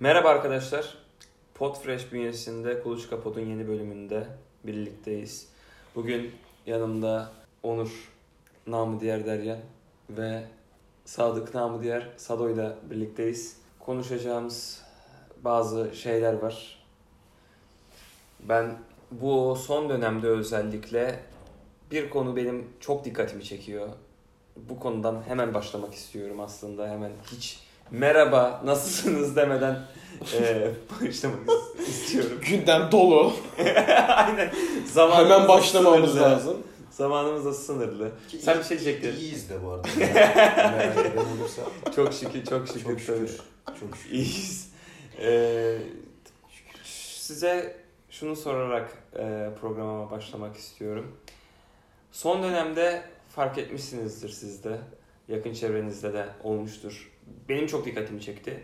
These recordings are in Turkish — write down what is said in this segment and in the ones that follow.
Merhaba arkadaşlar. Podfresh bünyesinde Kuluçka Pod'un yeni bölümünde birlikteyiz. Bugün yanımda Onur, namı diğer Derya ve Sadık, namı diğer Sado'yla birlikteyiz. Konuşacağımız bazı şeyler var. Ben bu son dönemde özellikle bir konu benim çok dikkatimi çekiyor. Bu konudan hemen başlamak istiyorum aslında. Hemen hiç merhaba nasılsınız demeden e, başlamak istiyorum. Gündem dolu. Aynen. Zamanımız Hemen başlamamız sınırlı. lazım. Zamanımız da sınırlı. Sen bir şey diyecektin. İyiyiz de bu arada. Çok şükür, çok şükür. Çok tabii. şükür. Çok şükür. İyiyiz. Ee, size şunu sorarak e, programa başlamak istiyorum. Son dönemde fark etmişsinizdir siz de. Yakın çevrenizde de olmuştur. Benim çok dikkatimi çekti.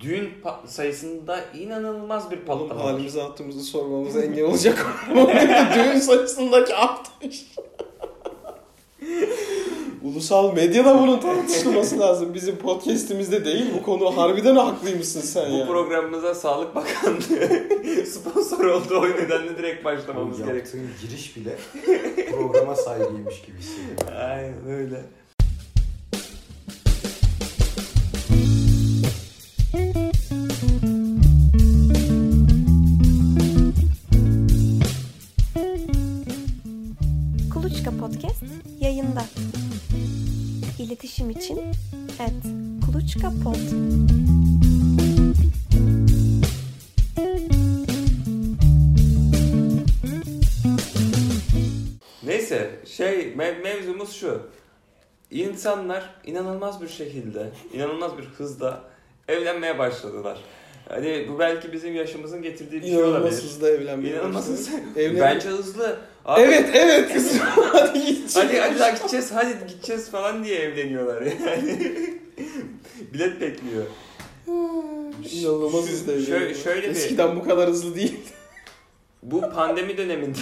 Düğün sayısında inanılmaz bir Oğlum patlama var. halimizi attığımızı sormamıza engel olacak. Düğün sayısındaki artış. Ulusal medyada bunun tartışılması lazım. Bizim podcast'imizde değil. Bu konu harbiden haklıymışsın sen Bu ya. programımıza Sağlık Bakanlığı sponsor olduğu o nedenle direkt başlamamız gerekiyor. Yaptığın giriş bile programa saygıymış gibi hissediyorum. Aynen öyle. İletişim için et Kuluçka Pod. Neyse şey mev- mevzumuz şu. İnsanlar inanılmaz bir şekilde, inanılmaz bir hızda evlenmeye başladılar. Hani bu belki bizim yaşımızın getirdiği bir şey İnanılmaz olabilir. hızlı evlenmeye İnanılmaz başladı. hızlı. Evlen- Bence hızlı. Abi, Evet evet kızım. Hadi git. Hadi hadi daha gideceğiz, hadi gideceğiz falan diye evleniyorlar yani. Bilet bekliyor. İnanılmaz Şu- hızlı şö- evleniyor. şöyle bir- Eskiden bu kadar hızlı değil. Bu pandemi döneminde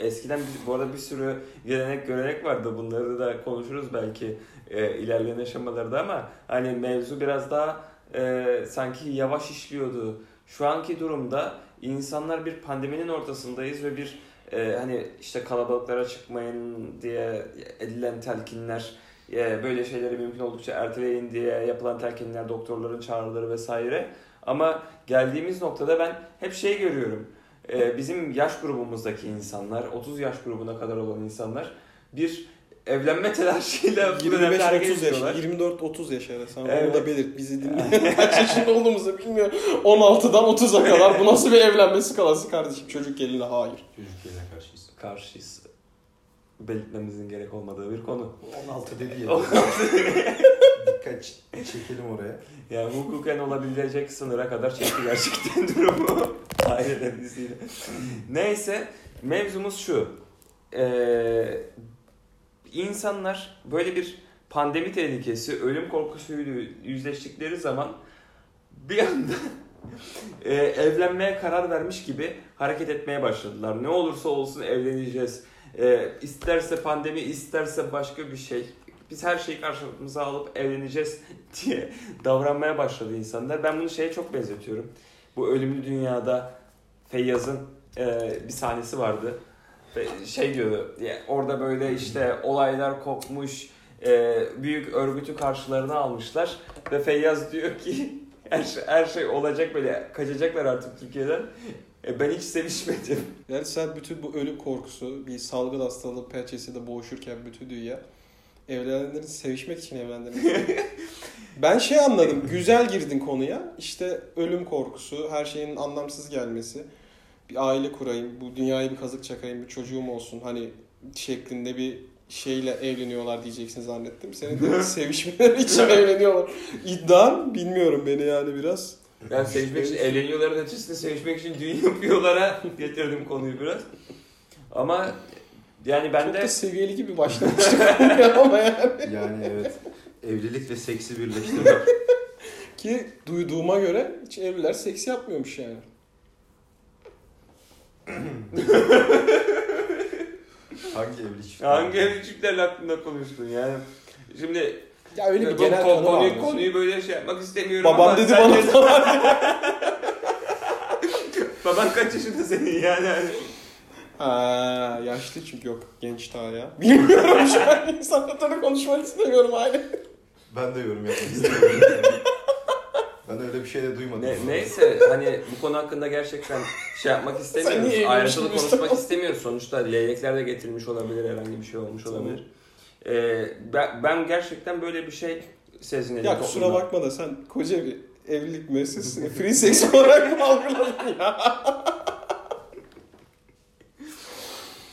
eskiden bu arada bir sürü gelenek görenek vardı. Bunları da konuşuruz belki e, ilerleyen aşamalarda ama hani mevzu biraz daha e, sanki yavaş işliyordu. Şu anki durumda insanlar bir pandeminin ortasındayız ve bir e, hani işte kalabalıklara çıkmayın diye edilen telkinler e, böyle şeyleri mümkün oldukça erteleyin diye yapılan telkinler, doktorların çağrıları vesaire. Ama geldiğimiz noktada ben hep şey görüyorum. Ee, bizim yaş grubumuzdaki insanlar, 30 yaş grubuna kadar olan insanlar bir evlenme telaşıyla bu dönemde hareket 25-30 yaş, ediyorlar. 24-30 yaş arası. Evet. Onu da belirt. Bizi dinleyen kaç yaşında olduğumuzu bilmiyorum. 16'dan 30'a kadar. Bu nasıl bir evlenme skalası kardeşim? Çocuk eliyle hayır. Çocuk yerine karşıyız. Karşıyız. Belirtmemizin gerek olmadığı bir konu. 16 dedi ya. Dikkat çekelim oraya. Yani hukuken olabilecek sınıra kadar çekti gerçekten durumu. Diziyle. Neyse mevzumuz şu. Ee, insanlar böyle bir pandemi tehlikesi, ölüm korkusuyla yüzleştikleri zaman bir anda e, evlenmeye karar vermiş gibi hareket etmeye başladılar. Ne olursa olsun evleneceğiz. E, isterse pandemi, isterse başka bir şey. Biz her şeyi karşımıza alıp evleneceğiz diye davranmaya başladı insanlar. Ben bunu şeye çok benzetiyorum. Bu ölümlü dünyada Feyyaz'ın e, bir sahnesi vardı. Şey diyordu. orada böyle işte olaylar kopmuş. e, büyük örgütü karşılarına almışlar ve Feyyaz diyor ki her şey, her şey olacak böyle kaçacaklar artık Türkiye'den. E, ben hiç sevişmedim. Yani sen bütün bu ölüm korkusu, bir salgın hastalığı pençesinde boğuşurken bütün dünya evlenenlerin sevişmek için evlendiğini Ben şey anladım. Güzel girdin konuya. İşte ölüm korkusu, her şeyin anlamsız gelmesi. Bir aile kurayım, bu dünyaya bir kazık çakayım, bir çocuğum olsun. Hani şeklinde bir şeyle evleniyorlar diyeceksin zannettim. Senin de sevişmeleri için evleniyorlar. İddian bilmiyorum beni yani biraz. Yani sevişmek için evleniyorların ötesinde sevişmek için düğün yapıyorlara getirdim konuyu biraz. Ama yani ben Çok de da seviyeli gibi başlamıştık ama yani. Yani evet. Evlilik ve seksi birleştirmek. Ki duyduğuma göre hiç evliler seks yapmıyormuş yani. Hangi evli çift? hangi evli çiftlerle hakkında konuştun yani. Şimdi Ya öyle bir genel ko- kanı konuyu, konuyu böyle şey yapmak istemiyorum Babam ama dedi bana de- falan. Baban kaç yaşında senin yani? Hani- Ha, yaşlı çünkü yok genç daha ya. Bilmiyorum şu an insanlarla konuşmak istemiyorum aynı. Ben de yorum yapmak istemiyorum. Ben öyle bir şey de duymadım. Ne, neyse hani bu konu hakkında gerçekten şey yapmak istemiyoruz. Ayrıntılı konuşmak istemiyoruz. Sonuçta leylekler de getirilmiş olabilir, herhangi bir şey olmuş olabilir. Ee, ben, ben gerçekten böyle bir şey sezinelim. Ya kusura toplumda. bakma da sen koca bir evlilik müessesesini free sex olarak mı algıladın ya?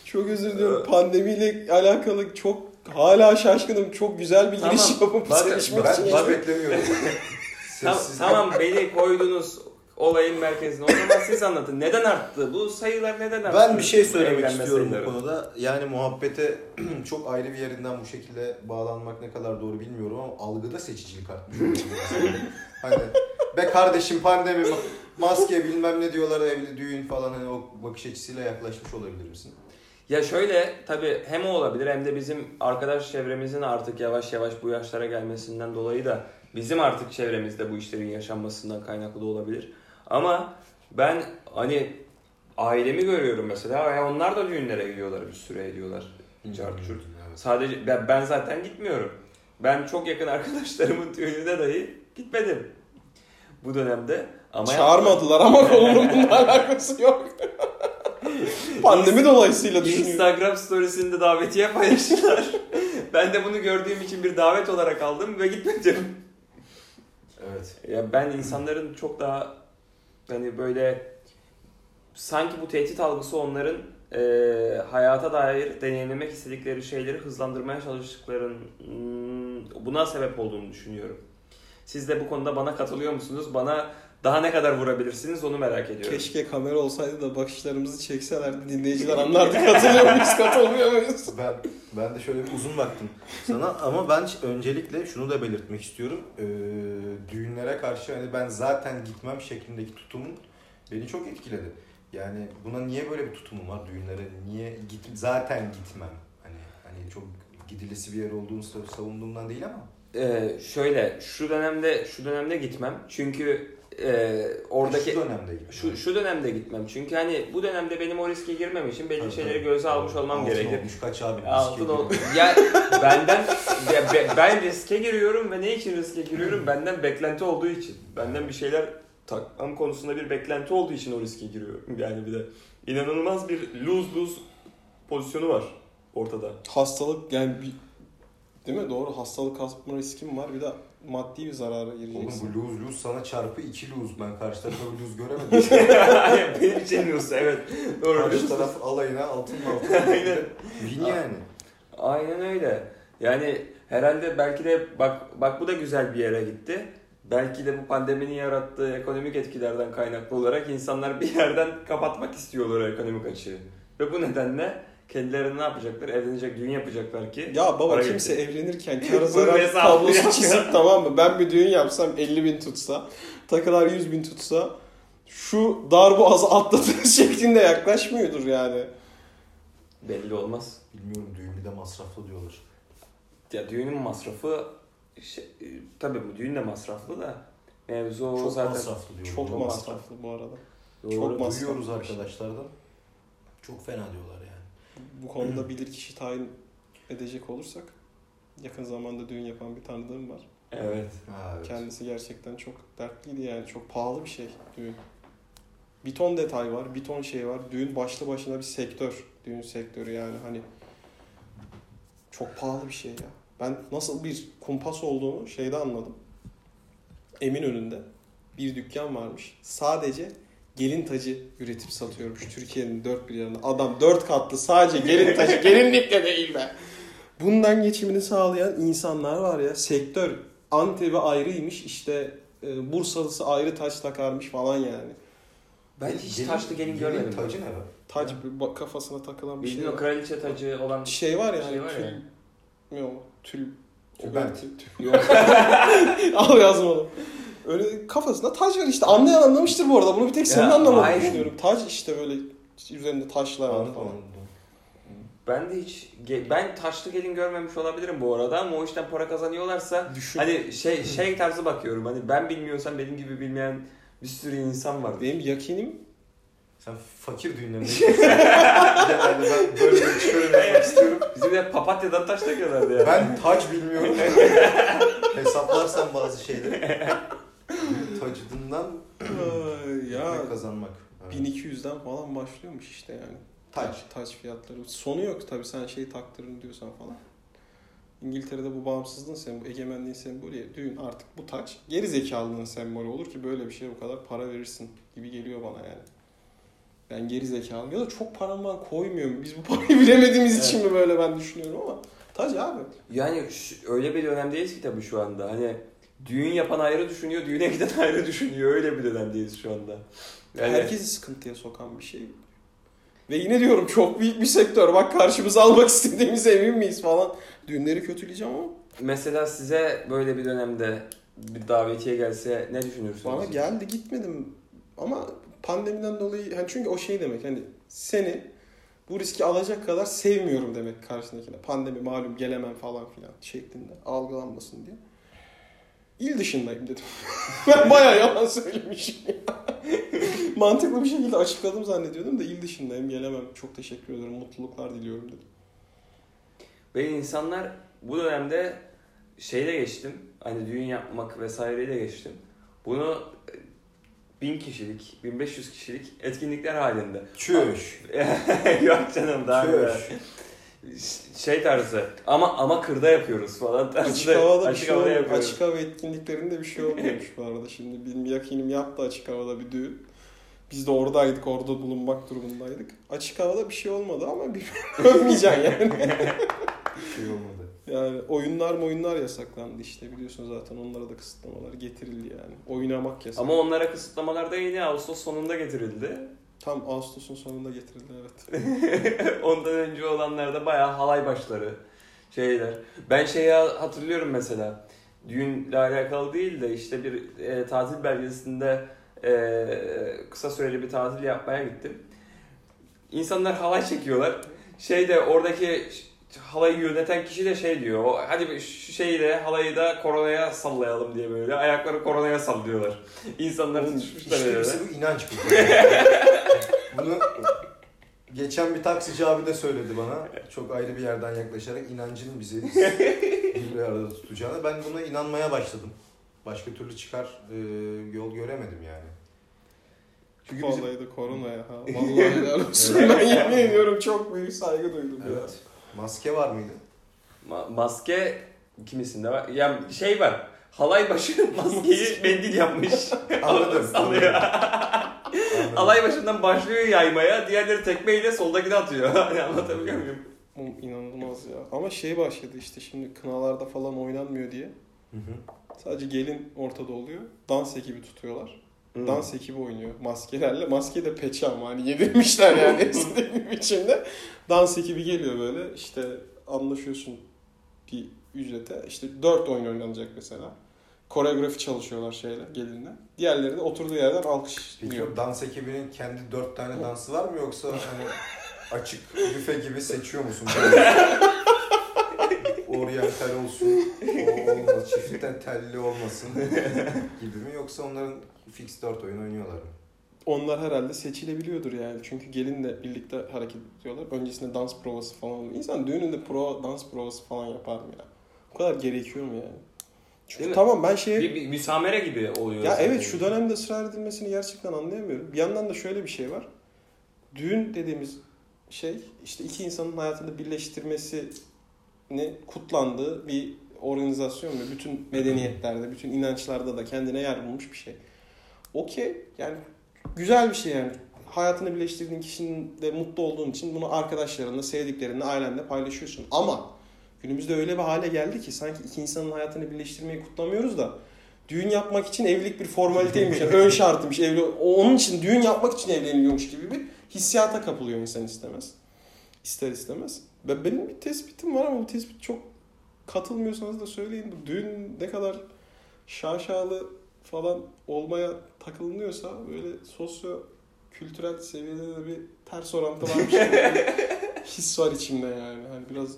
çok özür diliyorum. Pandemiyle alakalı çok hala şaşkınım. Çok güzel bir Tamam. giriş yapıp bak- için. Ben hiç bak- beklemiyordum. Tam- tamam beni koydunuz olayın merkezine. O zaman siz anlatın. Neden arttı? Bu sayılar neden arttı? Ben bir şey söylemek istiyorum bu konuda. Yani muhabbete çok ayrı bir yerinden bu şekilde bağlanmak ne kadar doğru bilmiyorum ama algıda seçicilik artmış. hani be kardeşim pandemi ma- maske bilmem ne diyorlar evli düğün falan hani o bakış açısıyla yaklaşmış olabilir misin? Ya şöyle tabii hem o olabilir hem de bizim arkadaş çevremizin artık yavaş yavaş bu yaşlara gelmesinden dolayı da bizim artık çevremizde bu işlerin yaşanmasından kaynaklı da olabilir. Ama ben hani ailemi görüyorum mesela ya onlar da düğünlere gidiyorlar bir süre ediyorlar. Cart curt. Evet. Sadece ben, ben zaten gitmiyorum. Ben çok yakın arkadaşlarımın düğününe dahi gitmedim bu dönemde. Ama Çağırmadılar ama konunun bununla alakası yok. Pandemi dolayısıyla düşünüyorum. Instagram storiesinde davetiye paylaştılar. ben de bunu gördüğüm için bir davet olarak aldım ve gitmedim. Evet. Ya ben insanların çok daha hani böyle sanki bu tehdit algısı onların e, hayata dair deneyimlemek istedikleri şeyleri hızlandırmaya çalıştıklarının buna sebep olduğunu düşünüyorum. Siz de bu konuda bana katılıyor musunuz? Bana daha ne kadar vurabilirsiniz onu merak ediyorum. Keşke kamera olsaydı da bakışlarımızı çekselerdi dinleyiciler anlardı katılıyor muyuz katılmıyor muyuz? Ben ben de şöyle bir uzun baktım sana ama ben öncelikle şunu da belirtmek istiyorum. Ee, düğünlere karşı hani ben zaten gitmem şeklindeki tutumun beni çok etkiledi. Yani buna niye böyle bir tutumum var düğünlere? Niye git zaten gitmem? Hani hani çok gidilesi bir yer olduğunu savunduğumdan değil ama. Ee, şöyle şu dönemde şu dönemde gitmem çünkü e, oradaki şu dönemde gitmem. Şu, şu dönemde gitmem. Çünkü hani bu dönemde benim o riske girmem için belli Tabii, şeyleri göze almış olmam Altın gerekir. olmuş kaç abi? Altın ol. Ya benden ya be- ben riske giriyorum ve ne için riske giriyorum? Benden beklenti olduğu için. Benden bir şeyler takmam konusunda bir beklenti olduğu için o riske giriyorum. Yani bir de inanılmaz bir lose lose pozisyonu var ortada. Hastalık yani bir değil mi doğru hastalık kapma riskim var bir de maddi bir zarara Oğlum gireceksin. bu lose lose sana çarpı 2 lose. Ben karşı tarafa bir lose göremedim. benim için lose evet. Doğru karşı taraf alayına altın altın. Aynen. Win yani. Aynen öyle. Yani herhalde belki de bak bak bu da güzel bir yere gitti. Belki de bu pandeminin yarattığı ekonomik etkilerden kaynaklı olarak insanlar bir yerden kapatmak istiyorlar ekonomik açığı. Ve bu nedenle kendileri ne yapacaklar? Evlenecek, düğün yapacaklar ki. Ya baba kimse getirecek. evlenirken Bunun zarar tablosu çizip tamam mı? Ben bir düğün yapsam 50 bin tutsa, takılar 100 bin tutsa şu darboğazı atlatır şeklinde yaklaşmıyordur yani. Belli olmaz. Bilmiyorum düğün bir de masraflı diyorlar. Ya düğünün masrafı şey, e, tabii bu düğün de masraflı da mevzu Çok zaten masraflı diyorlar. Çok Çok masraflı bu arada. Doğru. çok masraflı. Duyuyoruz arkadaşlardan. Çok fena diyorlar yani. Bu konuda bilir kişi tayin edecek olursak yakın zamanda düğün yapan bir tanıdığım var. Evet. Ha, evet. Kendisi gerçekten çok dertliydi yani. Çok pahalı bir şey düğün. Bir ton detay var, bir ton şey var. Düğün başlı başına bir sektör. Düğün sektörü yani hani çok pahalı bir şey ya. Ben nasıl bir kumpas olduğunu şeyde anladım. Eminönü'nde bir dükkan varmış. Sadece gelin tacı üretip satıyormuş Türkiye'nin dört bir yanında. Adam dört katlı sadece gelin tacı. Gelinlikle değil be. Bundan geçimini sağlayan insanlar var ya. Sektör Antep'i ayrıymış işte e, Bursalısı ayrı taç takarmış falan yani. Ben hiç taşlı gelin görmedim. Tacı ne be? Taç bak- kafasına takılan bir Bildiğin şey o var. kraliçe tacı olan Şey var ya Şey var tül... ya. Yok tül... Tülbent. tül- tül- Yok. Al yazma onu. Öyle kafasında taç var işte. Anlayan anlamıştır bu arada. Bunu bir tek senin Ya, anlamadığını aynen. düşünüyorum. Taç işte böyle üzerinde taşlar var falan. Ben de hiç ge- ben taşlı gelin görmemiş olabilirim bu arada ama o işten para kazanıyorlarsa Düşün. hani şey şey tarzı bakıyorum. Hani ben bilmiyorsam benim gibi bilmeyen bir sürü insan var. Benim yakinim Sen fakir düğünlerine. Genelde ben böyle bir çıkarım yapmak istiyorum. Bizim de papatyadan taş takıyorlardı ya. Ben taç bilmiyorum. Hesaplarsan bazı şeyleri. Tacıdından Ay, ya kazanmak. Evet. 1200'den falan başlıyormuş işte yani. Taç. Taç fiyatları. Sonu yok tabii sen şeyi taktırın diyorsan falan. İngiltere'de bu bağımsızlığın sembolü, egemenliğin sembolü ya. Düğün artık bu taç geri zekalılığın sembolü olur ki böyle bir şeye bu kadar para verirsin gibi geliyor bana yani. Ben geri zekalıyım ya da çok param var koymuyorum. Biz bu parayı bilemediğimiz için mi böyle ben düşünüyorum ama taç abi. Yani şu- öyle bir dönemdeyiz ki tabii şu anda. Hani düğün yapan ayrı düşünüyor, düğüne giden ayrı düşünüyor. Öyle bir dönemdeyiz şu anda. Yani Herkesi sıkıntıya sokan bir şey. Ve yine diyorum çok büyük bir sektör. Bak karşımıza almak istediğimize emin miyiz falan. Düğünleri kötüleyeceğim ama mesela size böyle bir dönemde bir davetiye gelse ne düşünürsünüz? bana geldi gitmedim. Ama pandemiden dolayı hani çünkü o şey demek hani seni bu riski alacak kadar sevmiyorum demek karşındakine. Pandemi malum gelemem falan filan şeklinde algılanmasın diye. İl dışındayım dedim. ben bayağı yalan söylemişim. Mantıklı bir şekilde açıkladım zannediyordum da il dışındayım gelemem. Çok teşekkür ederim. Mutluluklar diliyorum dedim. Ve insanlar bu dönemde şeyle geçtim. Hani düğün yapmak vesaireyle geçtim. Bunu e, 1000 kişilik, 1500 kişilik etkinlikler halinde. Çüş. Yok canım daha Çüş. Şey tarzı ama ama kırda yapıyoruz falan tarzı. Açık havada bir açık şey havada olmuyor. yapıyoruz. Açık hava etkinliklerinde bir şey olmuyormuş bu arada. Şimdi benim yakinim yaptı açık havada bir düğün. Biz de oradaydık, orada bulunmak durumundaydık. Açık havada bir şey olmadı ama bir ölmeyeceksin yani. Bir şey olmadı. Yani oyunlar mı oyunlar yasaklandı işte biliyorsun zaten onlara da kısıtlamalar getirildi yani. Oynamak yasak. Ama onlara kısıtlamalar da yine Ağustos sonunda getirildi. Tam Ağustos'un sonunda getirildi evet. Ondan önce olanlarda bayağı halay başları şeyler. Ben şeyi hatırlıyorum mesela. Düğünle alakalı değil de işte bir e, tatil belgesinde e, kısa süreli bir tatil yapmaya gittim. İnsanlar halay çekiyorlar. Şeyde oradaki ş- halayı yöneten kişi de şey diyor. "O, Hadi bir şu şeyi de halayı da koronaya sallayalım diye böyle. Ayakları koronaya sallıyorlar. İnsanlar tutuşmuşlar İşte öyle. bu inanç bu. Bunu geçen bir taksici abi de söyledi bana. Çok ayrı bir yerden yaklaşarak inancın bizi bir arada tutacağını. Ben buna inanmaya başladım. Başka türlü çıkar e, yol göremedim yani. Çünkü bizim Vallahi de koronaya ha. Vallahi helal olsun. ben yemin ediyorum çok büyük saygı duydum ya. Maske var mıydı? Ma- maske kimisinde var? Ya şey var. Halay başı maskeyi mendil yapmış. Anladım. Sallıyor. Anladım. Halay başından başlıyor yaymaya. Diğerleri tekmeyle soldakini atıyor. Hani anlatabiliyor muyum? Oğlum inanılmaz ya. Ama şey başladı işte şimdi kınalarda falan oynanmıyor diye. Hı hı. Sadece gelin ortada oluyor. Dans ekibi tutuyorlar. Hmm. Dans ekibi oynuyor maskelerle. Maske de peçe ama hani yedirmişler yani istediğin biçimde. Dans ekibi geliyor böyle işte anlaşıyorsun bir ücrete. İşte dört oyun oynanacak mesela. Koreografi çalışıyorlar şeyle gelinle. Diğerleri de oturduğu yerden Peki alkışlıyor. o dans ekibinin kendi dört tane dansı var mı yoksa hani açık büfe gibi seçiyor musun? Oryantal olsun, o olmaz, çiftten telli olmasın gibi mi yoksa onların fix dört oyun oynuyorlar mı? Onlar herhalde seçilebiliyordur yani. Çünkü gelinle birlikte hareket ediyorlar. Öncesinde dans provası falan oluyor. İnsan düğününde prova, dans provası falan yapar mı ya? Bu kadar gerekiyor mu yani? Çünkü Değil mi? tamam ben şeye... Bir, bir müsamere gibi oluyor. Ya evet şu dönemde ısrar edilmesini gerçekten anlayamıyorum. Bir yandan da şöyle bir şey var. Düğün dediğimiz şey işte iki insanın hayatını birleştirmesini kutlandığı bir organizasyon ve bütün medeniyetlerde, bütün inançlarda da kendine yer bulmuş bir şey. Okey yani güzel bir şey yani. Hayatını birleştirdiğin kişinin de mutlu olduğun için bunu arkadaşlarınla, sevdiklerinle, ailenle paylaşıyorsun. Ama günümüzde öyle bir hale geldi ki sanki iki insanın hayatını birleştirmeyi kutlamıyoruz da düğün yapmak için evlilik bir formaliteymiş. Yani ön şartıymış. Evli, onun için düğün yapmak için evleniliyormuş gibi bir hissiyata kapılıyor insan istemez. İster istemez. Ve benim bir tespitim var ama bu tespit çok katılmıyorsanız da söyleyin. Bu düğün ne kadar şaşalı falan olmaya takılınıyorsa böyle sosyo kültürel seviyede de bir ters orantı varmış. his var içimde yani. Hani biraz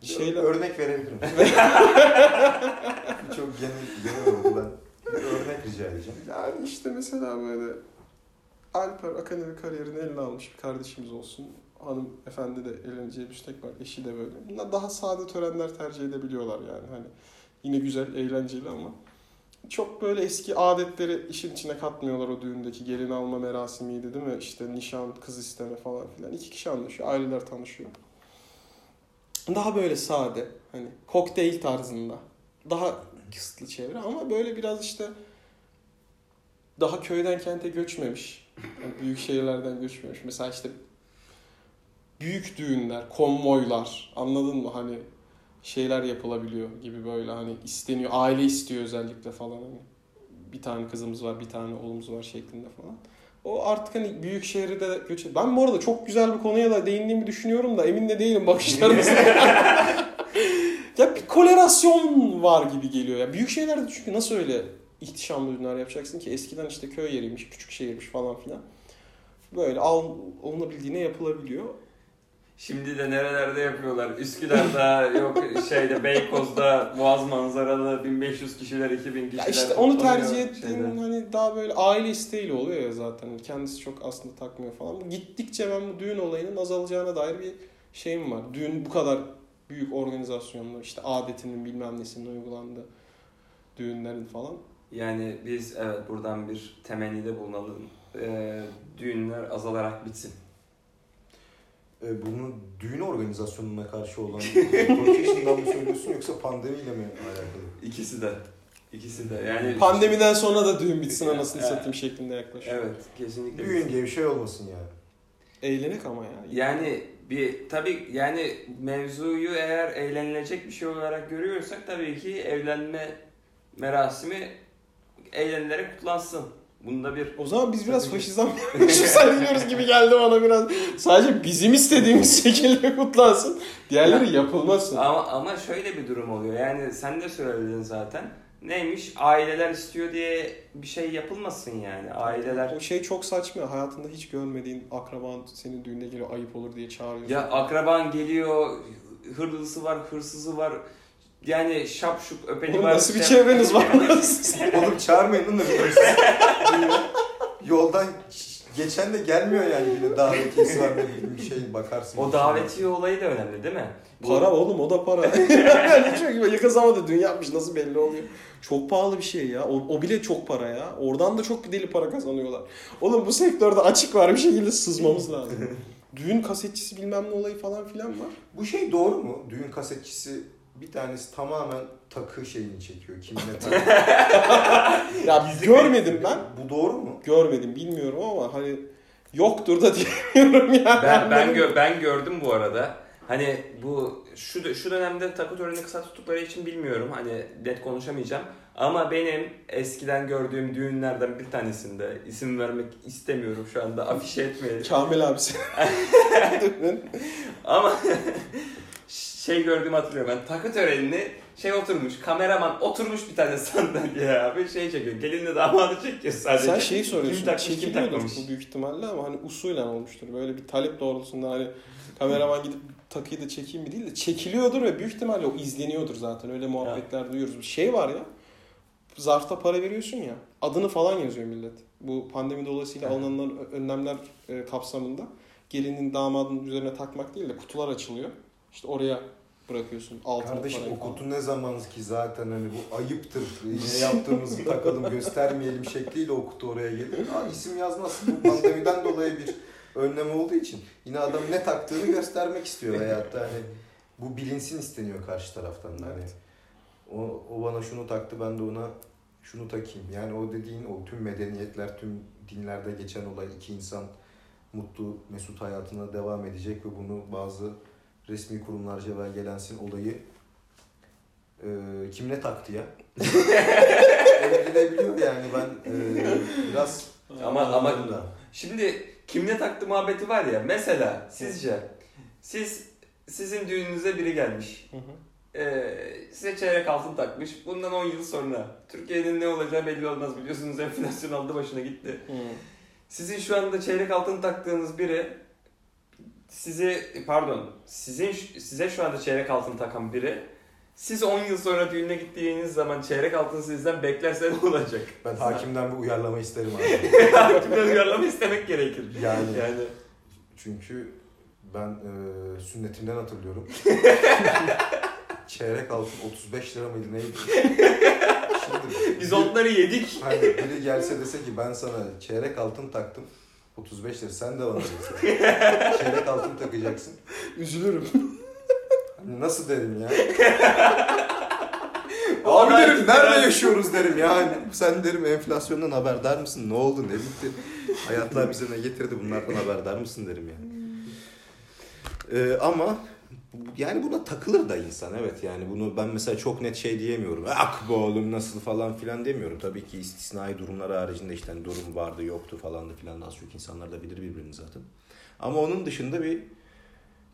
Şeyle şeyler örnek verebilirim. Çok genel, genel oldu ben. Bir örnek rica edeceğim. Yani işte mesela böyle Alper akademik kariyerini eline almış bir kardeşimiz olsun. Hanım efendi de evleneceği müstek var. Eşi de böyle. Bunlar daha sade törenler tercih edebiliyorlar yani. Hani yine güzel, eğlenceli ama çok böyle eski adetleri işin içine katmıyorlar o düğündeki gelin alma merasimiydi değil mi? İşte nişan, kız isteme falan filan. İki kişi anlaşıyor, aileler tanışıyor. Daha böyle sade, hani kokteyl tarzında. Daha kısıtlı çevre ama böyle biraz işte daha köyden kente göçmemiş. Yani büyük şehirlerden göçmemiş. Mesela işte büyük düğünler, konvoylar anladın mı? Hani şeyler yapılabiliyor gibi böyle hani isteniyor. Aile istiyor özellikle falan hani. Bir tane kızımız var, bir tane oğlumuz var şeklinde falan. O artık hani büyük şehirde de göç... Ben bu arada çok güzel bir konuya da değindiğimi düşünüyorum da emin de değilim bakışlarınızda. ya bir kolerasyon var gibi geliyor ya. Büyük şehirlerde çünkü nasıl öyle ihtişamlı düğünler yapacaksın ki eskiden işte köy yeriymiş, küçük şehirmiş falan filan. Böyle al, olunabildiğine yapılabiliyor. Şimdi de nerelerde yapıyorlar? Üsküdar'da yok şeyde Beykoz'da Boğaz manzaralı 1500 kişiler 2000 kişiler. Ya işte onu tercih şeyde. hani daha böyle aile isteğiyle oluyor ya zaten. Kendisi çok aslında takmıyor falan. Gittikçe ben bu düğün olayının azalacağına dair bir şeyim var. Düğün bu kadar büyük organizasyonlu işte adetinin bilmem nesinin uygulandığı düğünlerin falan. Yani biz evet buradan bir temennide bulunalım. Ee, düğünler azalarak bitsin. E, bunu düğün organizasyonuna karşı olan profesyonelden mi söylüyorsun yoksa pandemiyle mi alakalı? İkisi de. İkisi de. Yani Pandemiden sonra da düğün bitsin anasını Evet. satayım şeklinde yaklaşıyor. Evet, kesinlikle. Düğün bitsin. diye bir şey olmasın yani. Eğlenek ama ya. Yani bir tabii yani mevzuyu eğer eğlenilecek bir şey olarak görüyorsak tabii ki evlenme merasimi eğlenilerek kutlansın. Bunda bir O zaman biz biraz faşizan yükseltiyoruz gibi geldi bana biraz. Sadece bizim istediğimiz şekilde kutlansın. Diğerleri yapılmasın. ama ama şöyle bir durum oluyor. Yani sen de söyledin zaten. Neymiş? Aileler istiyor diye bir şey yapılmasın yani. Aileler O şey çok saçma. Hayatında hiç görmediğin akraban senin düğününe geliyor ayıp olur diye çağırıyor. ya akraban geliyor, hırlısı var, hırsızı var. Yani şapşuk öpeni Oğlum var. nasıl bir çevreniz var? Oğlum çağırmayın lan da biliyorsun. Yoldan geçen de gelmiyor yani yine davetiyesi var bir şey bakarsın. O davetiye olayı da önemli değil mi? Bu- para oğlum o da para. yani çok yakın zamanda düğün yapmış nasıl belli oluyor. Çok pahalı bir şey ya. O, o bile çok para ya. Oradan da çok bir deli para kazanıyorlar. Oğlum bu sektörde açık var bir şekilde sızmamız lazım. Düğün kasetçisi bilmem ne olayı falan filan var. Bu şey doğru mu? Düğün kasetçisi bir tanesi tamamen takı şeyini çekiyor. Kimine takı. Ya görmedim ben. Bu doğru mu? Görmedim bilmiyorum ama hani yoktur da diyemiyorum yani. Ben ben gö- ben gördüm bu arada. Hani bu şu şu dönemde takı törenini kısa tuttukları için bilmiyorum. Hani net konuşamayacağım. Ama benim eskiden gördüğüm düğünlerden bir tanesinde isim vermek istemiyorum şu anda afişe etmeyelim. Kamil abi sen. Ama şey gördüğümü hatırlıyorum ben takı törenini şey oturmuş kameraman oturmuş bir tane sandalyeye abi şey çekiyor gelinle damadı çekiyor sadece. Sen şeyi soruyorsun. Kim takmış kim takmamış. bu büyük ihtimalle ama hani usulen olmuştur. Böyle bir talep doğrultusunda hani kameraman gidip takıyı da çekeyim mi değil de çekiliyordur ve büyük ihtimalle o izleniyordur zaten. Öyle muhabbetler duyuyoruz. Bir şey var ya. Zarfta para veriyorsun ya. Adını falan yazıyor millet. Bu pandemi dolayısıyla Evet. alınan önlemler e, kapsamında gelinin damadın üzerine takmak değil de kutular açılıyor. İşte oraya bırakıyorsun altını Kardeşim parayı o falan. kutu ne zaman ki zaten hani bu ayıptır. Ne yaptığımızı takalım göstermeyelim şekliyle o kutu oraya gelir. Aa, isim yazmazsın. Bu pandemiden dolayı bir önlem olduğu için. Yine adam ne taktığını göstermek istiyor da hani bu bilinsin isteniyor karşı taraftan da hani. O, o bana şunu taktı ben de ona şunu takayım. Yani o dediğin o tüm medeniyetler, tüm dinlerde geçen olay iki insan mutlu, mesut hayatına devam edecek ve bunu bazı resmi kurumlarca belgelensin olayı e, kim ne taktı ya? Evrilebiliyor yani ben e, biraz Ama ama anladım da. Şimdi kimle taktı muhabbeti var ya mesela sizce siz sizin düğününüze biri gelmiş. Hı hı. Ee, size çeyrek altın takmış. Bundan 10 yıl sonra Türkiye'nin ne olacağı belli olmaz biliyorsunuz enflasyon aldı başına gitti. Hı. Sizin şu anda çeyrek altın taktığınız biri sizi pardon sizin size şu anda çeyrek altın takan biri siz 10 yıl sonra düğüne gittiğiniz zaman çeyrek altın sizden beklerse ne olacak? Ben hakimden bir uyarlama isterim abi. Hakimden uyarlama istemek gerekir. Yani Yani çünkü ben e, sünnetimden hatırlıyorum. Çeyrek altın 35 lira mıydı neydi? Şimdi biz onları yedik. Hani biri gelse dese ki ben sana çeyrek altın taktım. 35 lira sen de bana dese. çeyrek altın takacaksın. Üzülürüm. Hani nasıl derim ya? Abi derim nerede yaşıyoruz derim yani. Sen derim enflasyondan haberdar mısın? Ne oldu ne bitti? Hayatlar bize ne getirdi bunlardan haberdar mısın derim yani. Ee, ama yani buna takılır da insan evet yani bunu ben mesela çok net şey diyemiyorum. Ak bu oğlum nasıl falan filan demiyorum. Tabii ki istisnai durumlar haricinde işte hani durum vardı yoktu falan da filan az çok insanlar da bilir birbirini zaten. Ama onun dışında bir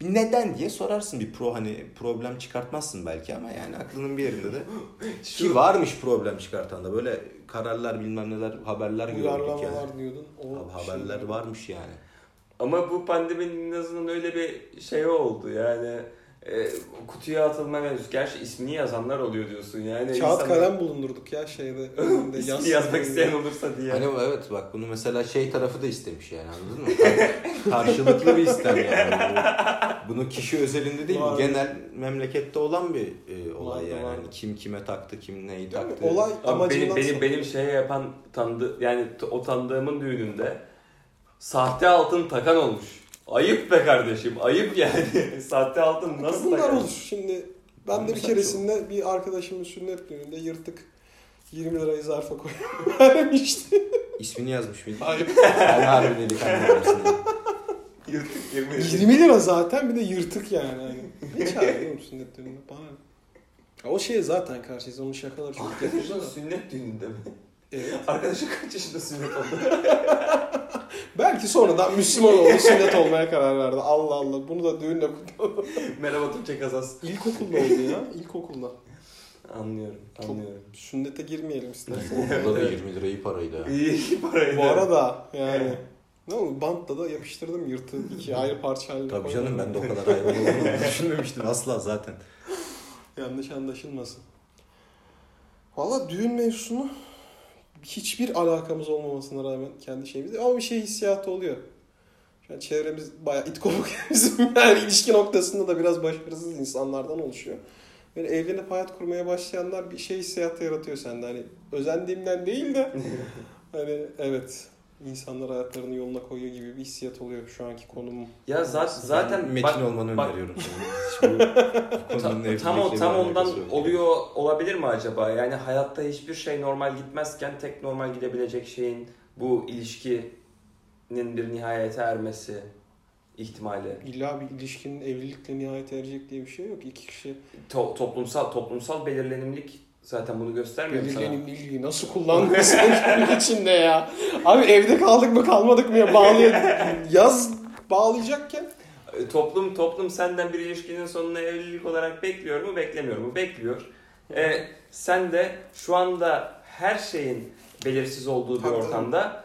bir neden diye sorarsın bir pro hani problem çıkartmazsın belki ama yani aklının bir yerinde de ki varmış problem çıkartan da böyle kararlar bilmem neler haberler gördük yani. Diyordun. O Abi haberler şey- varmış yani. Ama bu pandeminin en azından öyle bir şey oldu yani e, kutuya atılma mevzusu. Gerçi ismini yazanlar oluyor diyorsun yani. Kağıt insanlar- kalem bulundurduk ya şeyde. önünde, İsmini yaz- yazmak isteyen olursa diye. Hani evet bak bunu mesela şey tarafı da istemiş yani anladın mı? Kar- Karşılıklı bir istem yani. Bu- Bunu kişi özelinde değil Var. genel memlekette olan bir e, olay Vardı, yani. vardı. Hani kim kime taktı, kim neyi taktı. Olay amacından benim, benim, benim şey yapan tanıdı yani o tanıdığımın düğününde sahte altın takan olmuş. Ayıp be kardeşim ayıp yani. sahte altın nasıl Bunlar takar? olur. Şimdi ben de bir keresinde bir arkadaşımın sünnet düğününde yırtık 20 lirayı zarfa koyup vermişti. İsmini yazmış mıydı? Hayır. Ben harbi adamsın. Yırtık yemin 20 lira zaten bir de yırtık yani. Ne çağırıyor oğlum sünnet düğününde? Bana O şeye zaten karşıyız. Onun şakaları çok da. sünnet düğününde mi? Evet. Arkadaşın kaç yaşında sünnet oldu? Belki sonradan Müslüman oldu, sünnet olmaya karar verdi. Allah Allah. Bunu da düğünle kutladı. Merhaba Tuğçe Kazas. İlkokulda oldu ya. İlkokulda. Anlıyorum, anlıyorum. Sünnete girmeyelim istersen. Burada da 20 lira iyi paraydı. ha. İyi paraydı. Bu arada yani ne oldu? Bantla da yapıştırdım yırtığı iki ayrı parça haline Tabii canım ben de o kadar hayvan olduğunu düşünmemiştim asla zaten. Yanlış anlaşılmasın. Valla düğün mevzusunu hiçbir alakamız olmamasına rağmen kendi şeyimizde ama bir şey hissiyatı oluyor. An çevremiz bayağı it kopuk bizim yani ilişki noktasında da biraz başarısız insanlardan oluşuyor. Yani evlenip hayat kurmaya başlayanlar bir şey hissiyatı yaratıyor sende. Hani özendiğimden değil de hani evet insanlar hayatlarını yoluna koyuyor gibi bir hissiyat oluyor şu anki konumum. Ya zaten zaten Metin bak, olmanı bak- öneriyorum sana. Bu- bu tam o tam ondan yok. oluyor olabilir mi acaba? Yani hayatta hiçbir şey normal gitmezken tek normal gidebilecek şeyin bu ilişkinin bir nihayete ermesi ihtimali. İlla bir ilişkinin evlilikle nihayet erecek diye bir şey yok. İki kişi To- toplumsal toplumsal belirlenimlik zaten bunu göstermiyor mu sana? belirlenimliliği nasıl kullanmıyorsun kendi içinde ya. Abi evde kaldık mı kalmadık mı ya bağlıyor. Yaz bağlayacakken E, Toplum toplum senden bir ilişkinin sonuna evlilik olarak bekliyor mu beklemiyor mu? Bekliyor. E, sen de şu anda her şeyin belirsiz olduğu bir ortamda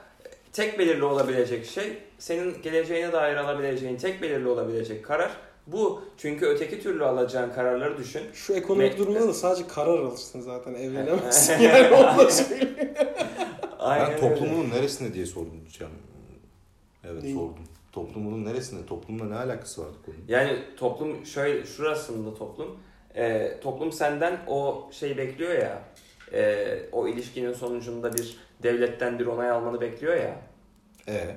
tek belirli olabilecek şey senin geleceğine dair alabileceğin tek belirli olabilecek karar bu. Çünkü öteki türlü alacağın kararları düşün. şu ekonomik Me- durumda da sadece karar alırsın zaten evlenemezsin yani onu da söyleyeyim. Aynen Ben öyle. toplumunun neresinde diye sordum Can. Evet Neyi? sordum. Toplumunun neresinde? Toplumla ne alakası vardı konunun? Yani toplum şöyle şurasında toplum e, toplum senden o şey bekliyor ya e, o ilişkinin sonucunda bir devletten bir onay almanı bekliyor ya E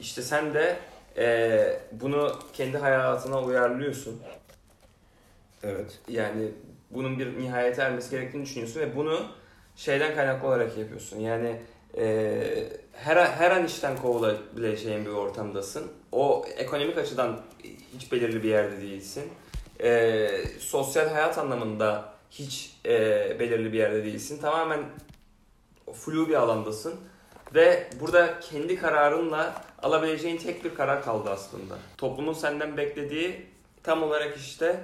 işte sen de e, bunu kendi hayatına uyarlıyorsun. Evet. yani bunun bir nihayete ermesi gerektiğini düşünüyorsun ve bunu şeyden kaynaklı olarak yapıyorsun. Yani e, her, her an işten kovulabileceğin bir ortamdasın. O ekonomik açıdan hiç belirli bir yerde değilsin. E, sosyal hayat anlamında hiç e, belirli bir yerde değilsin. Tamamen flu bir alandasın ve burada kendi kararınla alabileceğin tek bir karar kaldı aslında. Toplumun senden beklediği tam olarak işte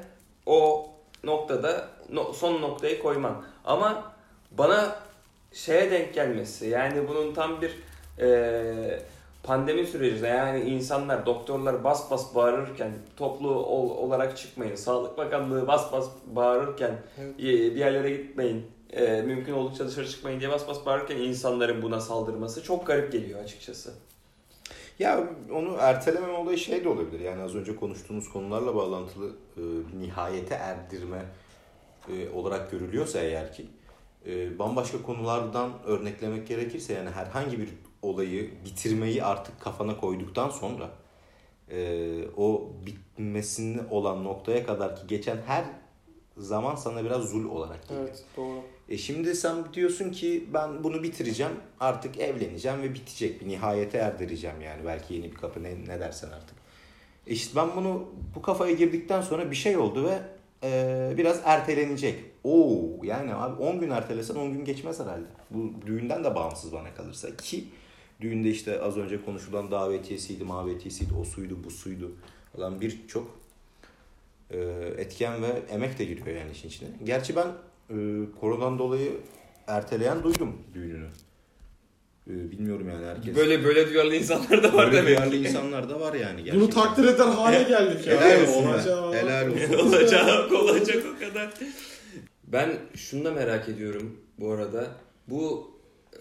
o noktada no- son noktayı koyman. Ama bana şeye denk gelmesi yani bunun tam bir e, pandemi sürecinde yani insanlar, doktorlar bas bas bağırırken, toplu ol- olarak çıkmayın, Sağlık Bakanlığı bas bas bağırırken, Evet. e, bir yerlere gitmeyin, e, mümkün oldukça dışarı çıkmayın diye bas bas bağırırken insanların buna saldırması çok garip geliyor açıkçası. Ya onu erteleme olayı şey de olabilir. Yani az önce konuştuğumuz konularla bağlantılı e, nihayete erdirme e, olarak görülüyorsa eğer ki e, bambaşka konulardan örneklemek gerekirse yani herhangi bir olayı bitirmeyi artık kafana koyduktan sonra e, o bitmesini olan noktaya kadar ki geçen her zaman sana biraz zul olarak geliyor. Evet doğru. E şimdi sen diyorsun ki ben bunu bitireceğim artık evleneceğim ve bitecek bir nihayete erdireceğim yani belki yeni bir kapı ne, ne dersen artık. E işte ben bunu bu kafaya girdikten sonra bir şey oldu ve e, biraz ertelenecek. Oo yani abi 10 gün ertelesen 10 gün geçmez herhalde. Bu düğünden de bağımsız bana kalırsa ki düğünde işte az önce konuşulan davetiyesiydi, mavetiyesiydi, o suydu, bu suydu falan birçok e, etken ve emek de giriyor yani işin içine. Gerçi ben e, koronadan dolayı erteleyen duydum düğününü. E, bilmiyorum yani herkes. Böyle böyle duyarlı insanlar da var Böyle demek. duyarlı insanlar da var yani gerçekten. Bunu takdir eden hale geldik ya. Helal olsun. be, Olacağı- Helal olsun. olacak, olacak o kadar. Ben şunu da merak ediyorum bu arada. Bu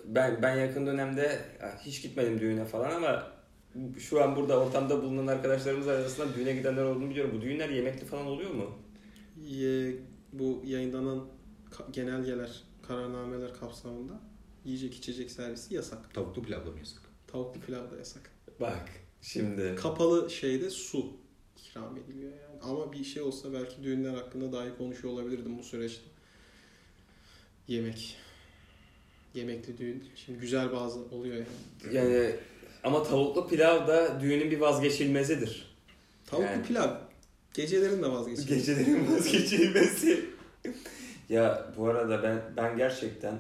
ben ben yakın dönemde hiç gitmedim düğüne falan ama şu an burada ortamda bulunan arkadaşlarımız arasında düğüne gidenler olduğunu biliyorum. Bu düğünler yemekli falan oluyor mu? Ye- bu yayınlanan genelgeler, kararnameler kapsamında yiyecek içecek servisi yasak. Tavuklu pilavla mı yasak? Tavuklu pilav da yasak. Bak şimdi Kapalı şeyde su ikram ediliyor yani. Ama bir şey olsa belki düğünler hakkında daha iyi konuşuyor olabilirdim bu süreçte. Yemek. Yemekli düğün. Şimdi güzel bazı oluyor yani. yani ama tavuklu pilav da düğünün bir vazgeçilmezidir. Tavuklu Yani. pilav. Gecelerin de vazgeçilmez. Gecelerin vazgeçilmesi. ya bu arada ben ben gerçekten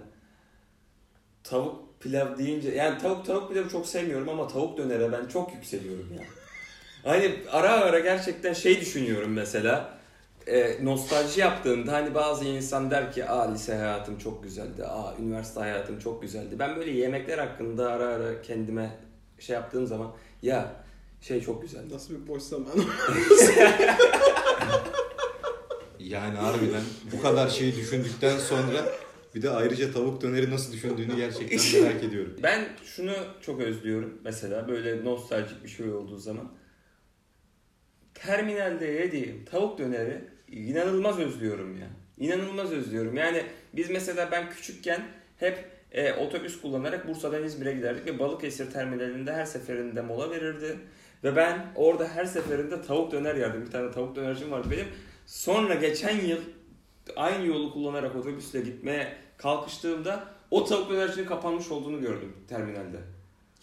tavuk pilav deyince yani tavuk tavuk pilavı çok sevmiyorum ama tavuk dönere ben çok yükseliyorum ya. Hani ara ara gerçekten şey düşünüyorum mesela. E, nostalji yaptığımda hani bazı insan der ki aa lise hayatım çok güzeldi, aa üniversite hayatım çok güzeldi. Ben böyle yemekler hakkında ara ara kendime şey yaptığım zaman ya şey çok güzeldi. Nasıl bir boş zaman. Yani harbiden bu kadar şeyi düşündükten sonra bir de ayrıca tavuk döneri nasıl düşündüğünü gerçekten merak ediyorum. Ben şunu çok özlüyorum mesela böyle nostaljik bir şey olduğu zaman. Terminalde yediğim tavuk döneri inanılmaz özlüyorum ya. İnanılmaz özlüyorum. Yani biz mesela ben küçükken hep e, otobüs kullanarak Bursa'dan İzmir'e giderdik ve Balıkesir terminalinde her seferinde mola verirdi. Ve ben orada her seferinde tavuk döner yerdim. Bir tane tavuk dönercim vardı benim. Sonra geçen yıl aynı yolu kullanarak otobüsle gitmeye kalkıştığımda o tavuk dönercinin kapanmış olduğunu gördüm terminalde.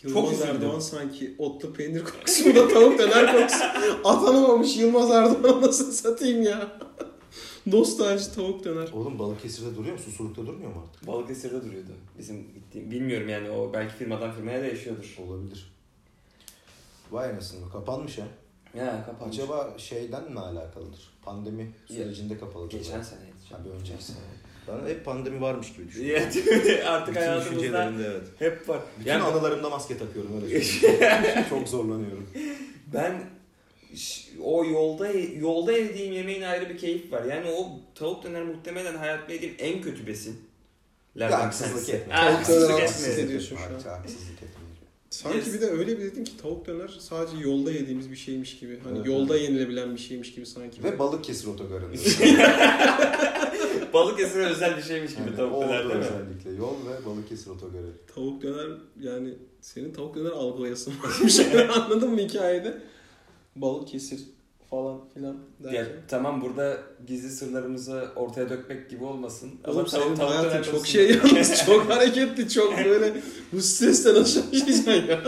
Yılmaz üzüldüm. Erdoğan sanki otlu peynir kokusunda tavuk döner kokusu atanamamış Yılmaz Erdoğan nasıl satayım ya. Nostalji tavuk döner. Oğlum Balıkesir'de duruyor mu? Susurluk'ta durmuyor mu artık? Balıkesir'de duruyordu. Bizim gittiğim, bilmiyorum yani o belki firmadan firmaya değişiyordur. Olabilir. Vay anasını kapanmış ha. Ya kapanmış. Acaba şeyden mi alakalıdır? Pandemi sürecinde kapalıdır. Geçen seneydi. Ha, bir önceki sene. Bana hep pandemi varmış gibi düşünüyorum. Mi? Artık Bütün hayatımızda evet. hep var. Bütün Yani anılarımda maske takıyorum öyle. Çok zorlanıyorum. ben o yolda yolda yediğim yemeğin ayrı bir keyif var. Yani o tavuk döner muhtemelen hayatımda yediğim en kötü besin. Haksızlık etme. Haksızlık haksız etme. ediyorsun şu an. Haksızlık etmiyorum. Sanki Yes. bir de öyle bir dedin ki tavuk döner sadece yolda yediğimiz bir şeymiş gibi. Hani Evet, yolda yenilebilen bir şeymiş gibi sanki. Ve Balıkesir otogarında. Balıkesir'e özel bir şeymiş gibi Yani tavuk döner değil mi? özellikle yol ve Balıkesir otogarı. Tavuk döner yani senin tavuk döner algılayasın varmış. Anladın mı hikayede? Balık kesir falan filan Ya, derken. tamam burada gizli sırlarımızı ortaya dökmek gibi olmasın. Oğlum tavuk- senin tavuk hayatın çok şey yalnız çok hareketli çok böyle bu stresten aşağı ya.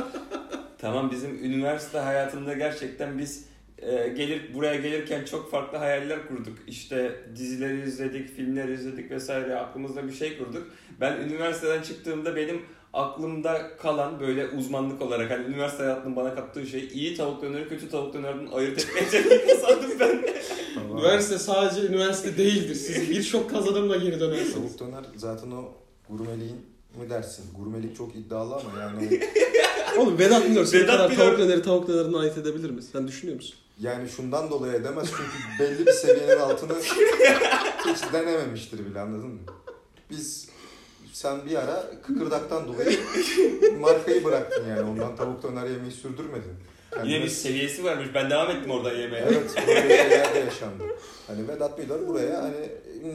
Tamam bizim üniversite hayatında gerçekten biz e, gelir buraya gelirken çok farklı hayaller kurduk. İşte dizileri izledik, filmleri izledik vesaire aklımızda bir şey kurduk. Ben üniversiteden çıktığımda benim aklımda kalan böyle uzmanlık olarak hani üniversite hayatının bana kattığı şey iyi tavuk döneri kötü tavuk dönerden ayırt etmeye çalışmayı sandım ben. Üniversite sadece üniversite değildir. Siz birçok kazanımla geri dönersiniz. Tavuk döner zaten o gurmeliğin mı dersin? Gurmelik çok iddialı ama yani Oğlum Vedat Milor Vedat kadar tavuk döneri tavuk dönerinden ayırt edebilir misin? Sen düşünüyor musun? yani şundan dolayı edemez çünkü belli bir seviyenin altını hiç denememiştir bile anladın mı? Biz sen bir ara kıkırdaktan dolayı markayı bıraktın yani ondan tavuk döner yemeyi sürdürmedin. Yani Yine bir seviyesi varmış. Ben devam ettim oradan yemeye. Evet, böyle şeyler de yaşandı. Hani Vedat Milor buraya hani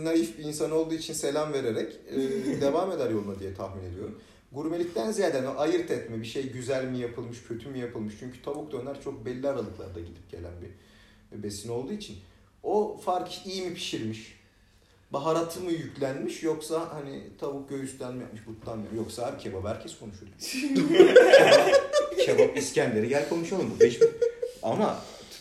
naif bir insan olduğu için selam vererek e, devam eder yoluna diye tahmin ediyorum. Gurmelikten ziyade hani ayırt etme bir şey güzel mi yapılmış, kötü mü yapılmış. Çünkü tavuk döner çok belli aralıklarda gidip gelen bir besin olduğu için. O fark iyi mi pişirmiş? Baharatı mı yüklenmiş yoksa hani tavuk göğüsten mi yapmış, buttan mı? Yoksa abi kebap herkes konuşur. kebap İskender'i gel konuşalım. Bu beş... Ama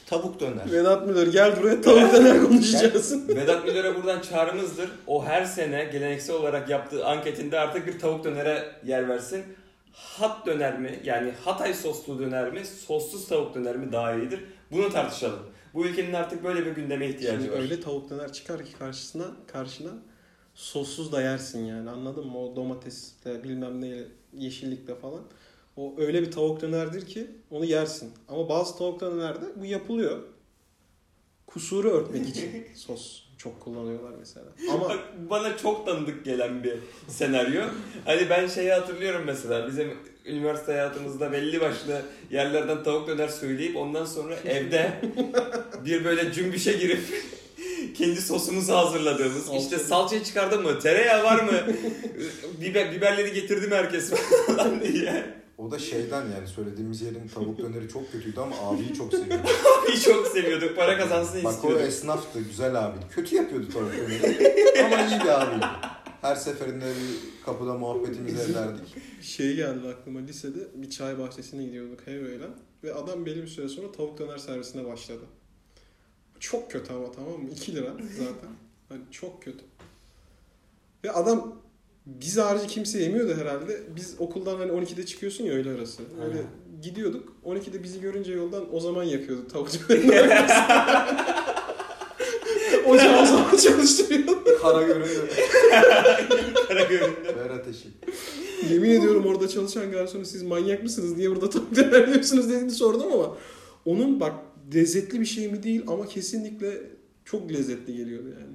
tavuk döner. Vedat Milor gel buraya tavuk döner konuşacağız. Vedat Milor'a buradan çağrımızdır. O her sene geleneksel olarak yaptığı anketinde artık bir tavuk dönere yer versin. Hat döner mi? Yani Hatay soslu döner mi? Sossuz tavuk döner mi daha iyidir? Bunu tartışalım. Bu ülkenin artık böyle bir gündeme ihtiyacı Şimdi var. öyle tavuk döner çıkar ki karşısına karşına sossuz da yersin yani anladın mı? O domatesle bilmem neyle yeşillikle falan. O öyle bir tavuk dönerdir ki onu yersin. Ama bazı tavuk dönerlerde bu yapılıyor. Kusuru örtmek için sos çok kullanıyorlar mesela. Ama Bak, bana çok tanıdık gelen bir senaryo. Hani ben şeyi hatırlıyorum mesela bizim üniversite hayatımızda belli başlı yerlerden tavuk döner söyleyip ondan sonra evde bir böyle cümbüşe girip kendi sosumuzu hazırladığımız Salça. işte salçayı çıkardım mı tereyağı var mı Biber, biberleri getirdi mi herkes falan diye. O da şeyden yani söylediğimiz yerin tavuk döneri çok kötüydü ama abiyi çok seviyordu. Biz çok seviyorduk para kazansın Bak o istiyorduk. esnaftı, güzel abi. Kötü yapıyordu tavuk döneri ama iyi bir abiydi. Her seferinde bir kapıda muhabbetimizi ederdik. şey geldi aklıma lisede bir çay bahçesine gidiyorduk Hevre'yle ve adam belli bir süre sonra tavuk döner servisine başladı. Çok kötü ama tamam mı? 2 lira zaten. Hani çok kötü. Ve adam biz harici kimse yemiyordu herhalde. Biz okuldan hani 12'de çıkıyorsun ya öğle arası. Öyle gidiyorduk. 12'de bizi görünce yoldan o zaman yakıyorduk tavuk dönerin Ocağı o zaman çalıştırıyordu. Kara görünüyor. Karagöl'ünde. Ver ateşi. Yemin ediyorum orada çalışan garsonu siz manyak mısınız? Niye burada tavuk döner yiyorsunuz dediğini sordum ama onun bak lezzetli bir şey mi değil ama kesinlikle çok lezzetli geliyordu yani.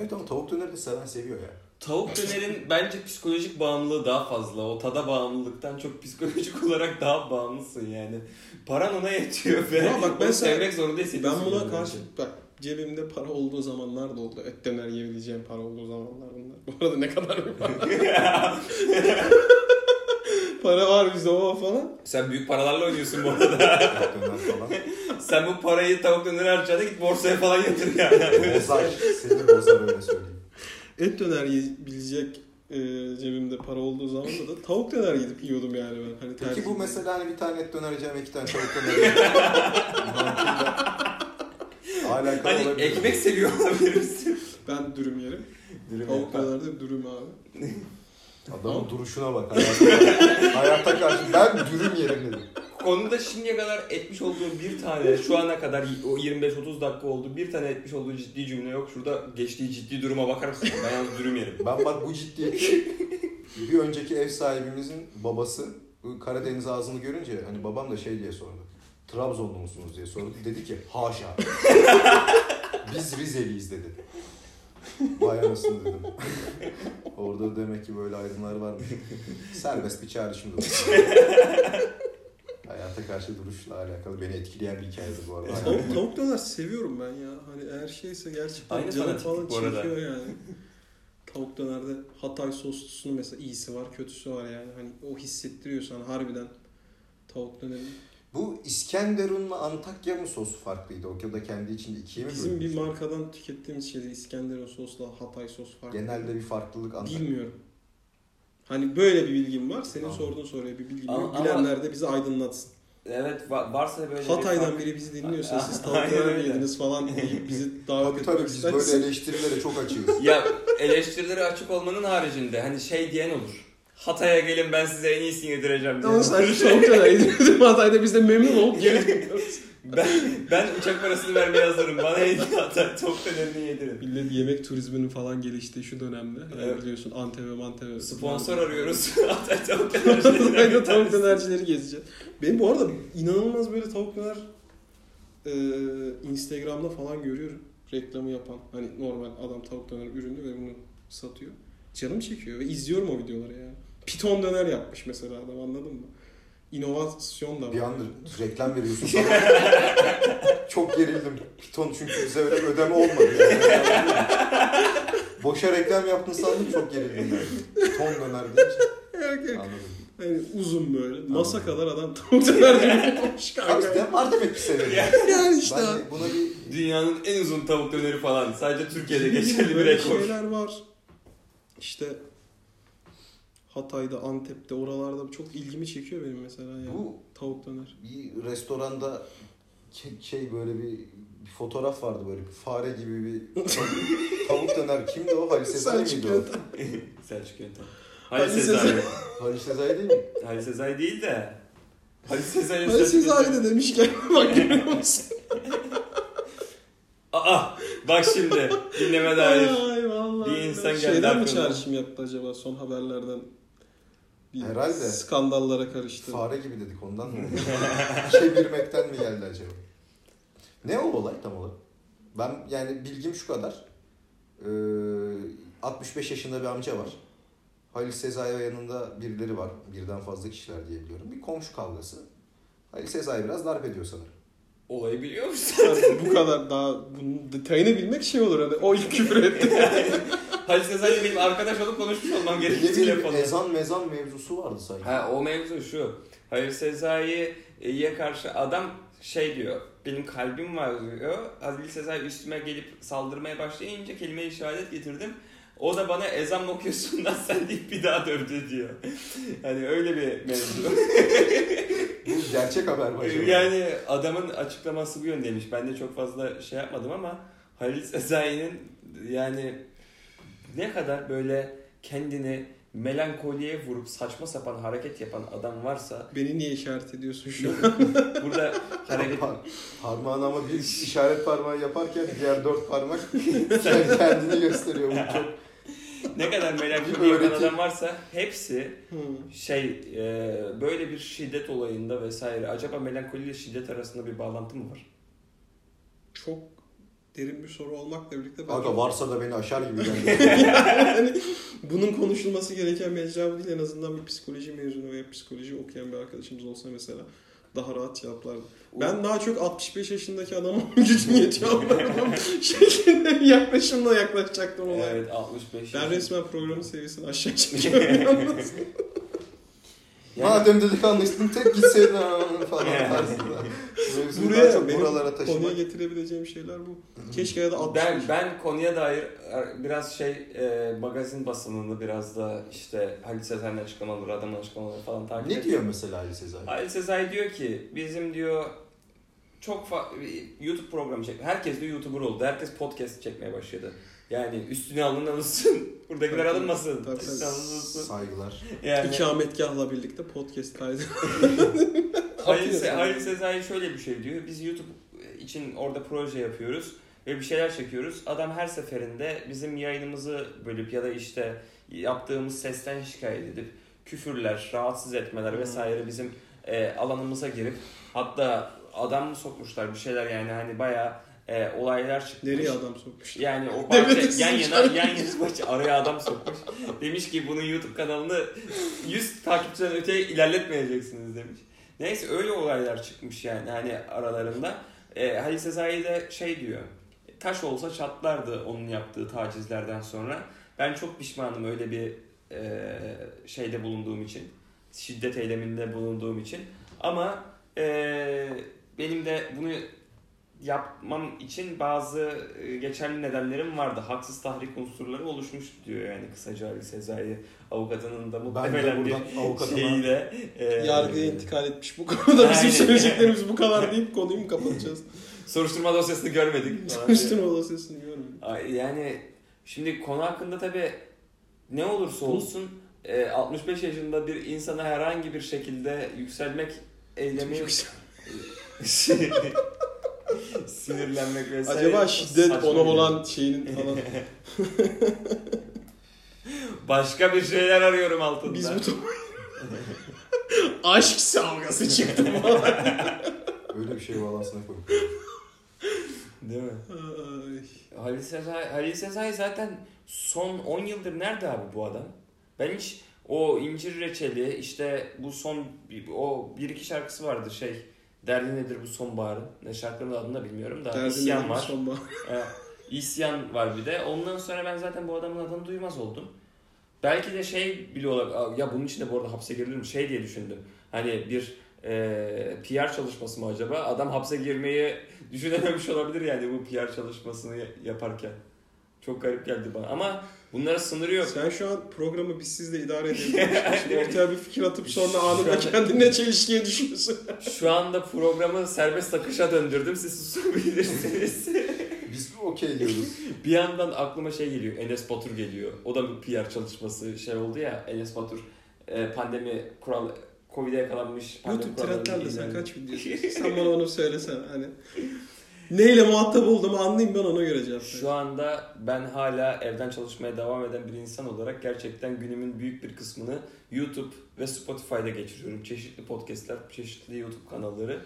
Evet ama tavuk döneri de seven seviyor ya. Tavuk dönerin bence psikolojik bağımlılığı daha fazla. O tada bağımlılıktan çok psikolojik olarak daha bağımlısın yani. Paran ona yetiyor ve Ama bak mesela- sevmek zorunda hissediyorsun. Ben buna karşı bak cebimde para olduğu zamanlar da oldu. Et döner yiyebileceğim para olduğu zamanlar bunlar. Bu arada ne kadar bir para. para var bizde o falan. Sen büyük paralarla oynuyorsun bu arada. Tavuk döner falan. Sen bu parayı tavuk döner harcayana git borsaya falan yatır yani. Bozar. Seni bozar öyle söyleyeyim. Et döner yiyebilecek e, cebimde para olduğu zaman da tavuk döner gidip yiyordum yani ben. Hani Peki bu mesela hani bir tane et döner yiyeceğim, iki tane tavuk döner yiyeceğim. Alakalı hani olabilir. ekmek seviyor olabilir misin? Ben dürüm yerim. Dürüm dönerde dürüm abi. Adamın duruşuna bak. Hayata, hayata karşı ben dürüm yerim dedim. Konuda şimdiye kadar etmiş olduğum bir tane, şu ana kadar o 25-30 dakika oldu, bir tane etmiş olduğu ciddi cümle yok. Şurada geçtiği ciddi duruma bakar mısın? Ben yalnız dürüm yerim. Ben bak bu ciddiyeti bir önceki ev sahibimizin babası bu Karadeniz ağzını görünce hani babam da şey diye sordu. Trabzonlu musunuz diye sordu. Dedi ki haşa. Biz Rizeliyiz dedi. Vay anasını dedim. Orada demek ki böyle aydınlar varmış. Serbest bir çağrışım da. Hayata karşı duruşla alakalı beni etkileyen bir hikayedir bu arada. Tavuk, tavuk döner seviyorum ben ya. Hani eğer şeyse gerçekten Aynı canım falan çekiyor yani. Tavuk dönerde Hatay soslusunun mesela iyisi var kötüsü var yani. Hani o hissettiriyor sana harbiden tavuk dönerin. Bu İskenderun'la Antakya mı sosu farklıydı? O da kendi içinde ikiye mi Bizim bir markadan tükettiğimiz şeyde İskenderun sosla Hatay sos farklı. Genelde bir farklılık Antakya. Bilmiyorum. Hani böyle bir bilgim var. Senin Tamam. sorduğun soruya bir bilgim Ama- yok. ama- Bilenler de bizi aydınlatsın. Evet va- varsa böyle bir Hatay'dan fark- biri bizi dinliyorsa siz Aynen mi öyle. yediniz falan deyip bizi davet Tabii etmek tabii biz böyle isterseniz- eleştirilere çok açığız. Ya eleştirilere açık olmanın haricinde hani şey diyen olur. Hatay'a gelin ben size en iyisini yedireceğim diye. Ama sadece tavuk döner yedirdim. Hatay'da biz de memnun olup dönüyoruz. ben, ben uçak parasını vermeye hazırım. Bana hediye atar. Tavuk dönerini yedirin. Millet yemek turizminin falan geliştiği şu dönemde. Yani Evet. biliyorsun Antep Mantep. Sponsor arıyoruz. Atar tavuk de dönerini. tavuk dönercileri gezeceğim. Benim bu arada inanılmaz böyle tavuk döner e, Instagram'da falan görüyorum. Reklamı yapan. Hani normal adam tavuk döner ürünü ve bunu satıyor. Canım çekiyor ve izliyorum o videoları yani. Piton döner yapmış mesela adam anladın mı? İnovasyon da var. Bir anda reklam veriyorsun sana. Çok gerildim. Piton çünkü bize öyle ödeme olmadı yani. Boşa reklam yaptın sandım çok gerildim yani. Piton döner deyince Yok, yok. anladım. Hani uzun böyle. Masa kadar adam tavuk dönerci yapmış kanka. Var demek ki senin. Yani işte. Ben buna bir Dünyanın en uzun tavuk döneri falan. Sadece Türkiye'de geçerli bir Böyle rekor. şeyler var. İşte Hatay'da, Antep'te, oralarda çok ilgimi çekiyor benim mesela yani. bu Tavuk döner. bir restoranda şey böyle bir, bir fotoğraf vardı böyle bir fare gibi bir tavuk döner. Kimdi o? Halis Sezai miydi o? Selçuk Yöntem. Halis Halis Sezai. Halis Sezai değil mi? Halis Sezai değil de. Halis Sezai. Hani siz aynı demişken bak görüyor musun? Aa bak şimdi dinleme dair. Ay vallahi. Bir insan geldi Şeyden mi aklına. çağrışım yaptı acaba son haberlerden? Bir Herhalde. Skandallara karıştı. Fare gibi dedik ondan mı? Çevirmekten mi geldi acaba? Ne o olay tam olarak? Ben yani bilgim şu kadar. Ee, 65 yaşında bir amca var. Halis Sezai ve yanında birileri var. Birden fazla kişiler diye biliyorum. Bir komşu kavgası. Halis Sezai biraz darp ediyor sanırım. Olayı biliyor musun? Bu kadar daha bunun detayını bilmek şey olur hani o ilk küfür etti. Halis Sezai benim arkadaş olup konuşmuş olmam gerekiyor telefonda. ezan mezan mevzusu vardı sanki. Ha o mevzu şu. Halis Sezai'ye karşı adam şey diyor. Benim kalbim var diyor. Halis Sezai üstüme gelip saldırmaya başlayınca kelime-i şehadet getirdim. O da bana ezan mı okuyorsun lan sen deyip bir daha dövdü diyor. Hani öyle bir mevzu. Bu gerçek haber mi acaba? yani adamın açıklaması bu yöndeymiş. Ben de çok fazla şey yapmadım ama Halil Sezai'nin yani ne kadar böyle kendini melankoliye vurup saçma sapan hareket yapan adam varsa Beni niye işaret ediyorsun şu an? burada hareket Par- parmağın ama bir işaret parmağı yaparken diğer dört parmak kendini gösteriyor. Bu çok ne kadar Bir melankoliye yapan adam varsa hepsi şey e, böyle bir şiddet olayında vesaire acaba melankoli ile şiddet arasında bir bağlantı mı var? Çok derin bir soru olmakla birlikte ben Kanka varsa da beni aşar gibi geldi. yani bunun konuşulması gereken mecra değil en azından bir psikoloji mezunu veya psikoloji okuyan bir arkadaşımız olsa mesela daha rahat cevaplardı. Ben daha çok 65 yaşındaki adamın gücün yetiyor şeklinde bir yaklaşımla yaklaşacaktım olaya. Evet 65 Ben resmen programın seviyesini aşağı çekiyorum yalnız. Yani- Madem delikanlıysın tek gitseydin falan tarzında. Mevzuyu daha Buraya çok buralara taşımak. konuya getirebileceğim şeyler bu. Keşke ya da 60 Ben ben konuya dair e, biraz şey e, magazin basınını biraz da işte Halit Sezai'nin açıklamaları, adamın açıklamaları falan takip Ne ediyorum. diyor mesela Ali Sezai? Halit Sezai diyor ki bizim diyor çok fa- YouTube programı çek. Herkes de YouTuber oldu. Herkes podcast çekmeye başladı. Yani üstüne alınmasın. Buradakiler Tabii, alınmasın. tabii. Alınmasın. Saygılar. Yani İkametgahla birlikte podcast kaydı. Halil. Se- Halil Sezai şöyle bir şey diyor. Biz YouTube için orada proje yapıyoruz ve bir şeyler çekiyoruz. Adam her seferinde bizim yayınımızı bölüp ya da işte yaptığımız sesten şikayet edip küfürler, rahatsız etmeler Hmm. vesaire bizim e, alanımıza girip hatta adam mı sokmuşlar bir şeyler yani hani bayağı e, olaylar çıkmış. Nereye adam sokmuş? Yani o parça yan yana yan yana parça araya adam sokmuş. Demiş ki bunun YouTube kanalını 100 takipçiden öteye ilerletmeyeceksiniz demiş. Neyse öyle olaylar çıkmış yani hani aralarında. E, Halil Sezai de şey diyor. Taş olsa çatlardı onun yaptığı tacizlerden sonra. Ben çok pişmanım öyle bir e, şeyde bulunduğum için. Şiddet eyleminde bulunduğum için. Ama e, benim de bunu yapmam için bazı e, geçerli nedenlerim vardı. Haksız tahrik unsurları oluşmuş diyor yani kısaca Ali Sezai avukatının da muhtemelen bir şeyiyle e, Yargıya intikal etmiş bu konuda bizim Aynen. söyleyeceklerimiz bu kadar deyip konuyu mu kapatacağız? soruşturma dosyasını görmedik. olasısını görmedim. Ay, Yani şimdi konu hakkında tabi ne olursa olsun e, 65 yaşında bir insana herhangi bir şekilde yükselmek eylemi Sinirlenmek vesaire. Acaba şiddet Saçma ona olan şeyinin falan. Başka bir şeyler arıyorum altında. Biz bu to- Aşk savgası çıktı falan. Öyle bir şey balansına koy. Değil mi? Ay. Halil Sezai, Halil Sezai zaten son 10 yıldır nerede abi bu adam? Ben hiç o incir reçeli işte bu son o bir iki şarkısı vardı şey Derdi nedir bu sonbaharın? Ne şarkının adını da bilmiyorum da Derdin isyan var. Ee, isyan var bir de. Ondan sonra ben zaten bu adamın adını duymaz oldum. Belki de şey bile olabilir. Ya bunun için de bu arada hapse girilir mi? Şey diye düşündüm. Hani bir e, PR çalışması mı acaba? Adam hapse girmeyi düşünememiş olabilir yani bu PR çalışmasını ya- yaparken. Çok garip geldi bana. Ama bunlara sınırı yok. Sen şu an programı bizsiz de idare. Şimdi ortaya bir fikir atıp sonra anında an- kendine çelişkiye düşüyorsun. Şu anda programı serbest akışa döndürdüm. Siz susabilirsiniz. Biz okey diyoruz. bir yandan aklıma şey geliyor. Enes Batur geliyor. O da bir PR çalışması şey oldu ya. Enes Batur e, pandemi kural Covid'e yakalanmış. YouTube trendlerle sen kaç video izliyorsun? Sen bana onu söylesen hani. Neyle muhatap olduğumu anlayayım ben ona göre cevap. Şu anda ben hala evden çalışmaya devam eden bir insan olarak gerçekten günümün büyük bir kısmını YouTube ve Spotify'da geçiriyorum. Çeşitli podcastler, çeşitli YouTube kanalları.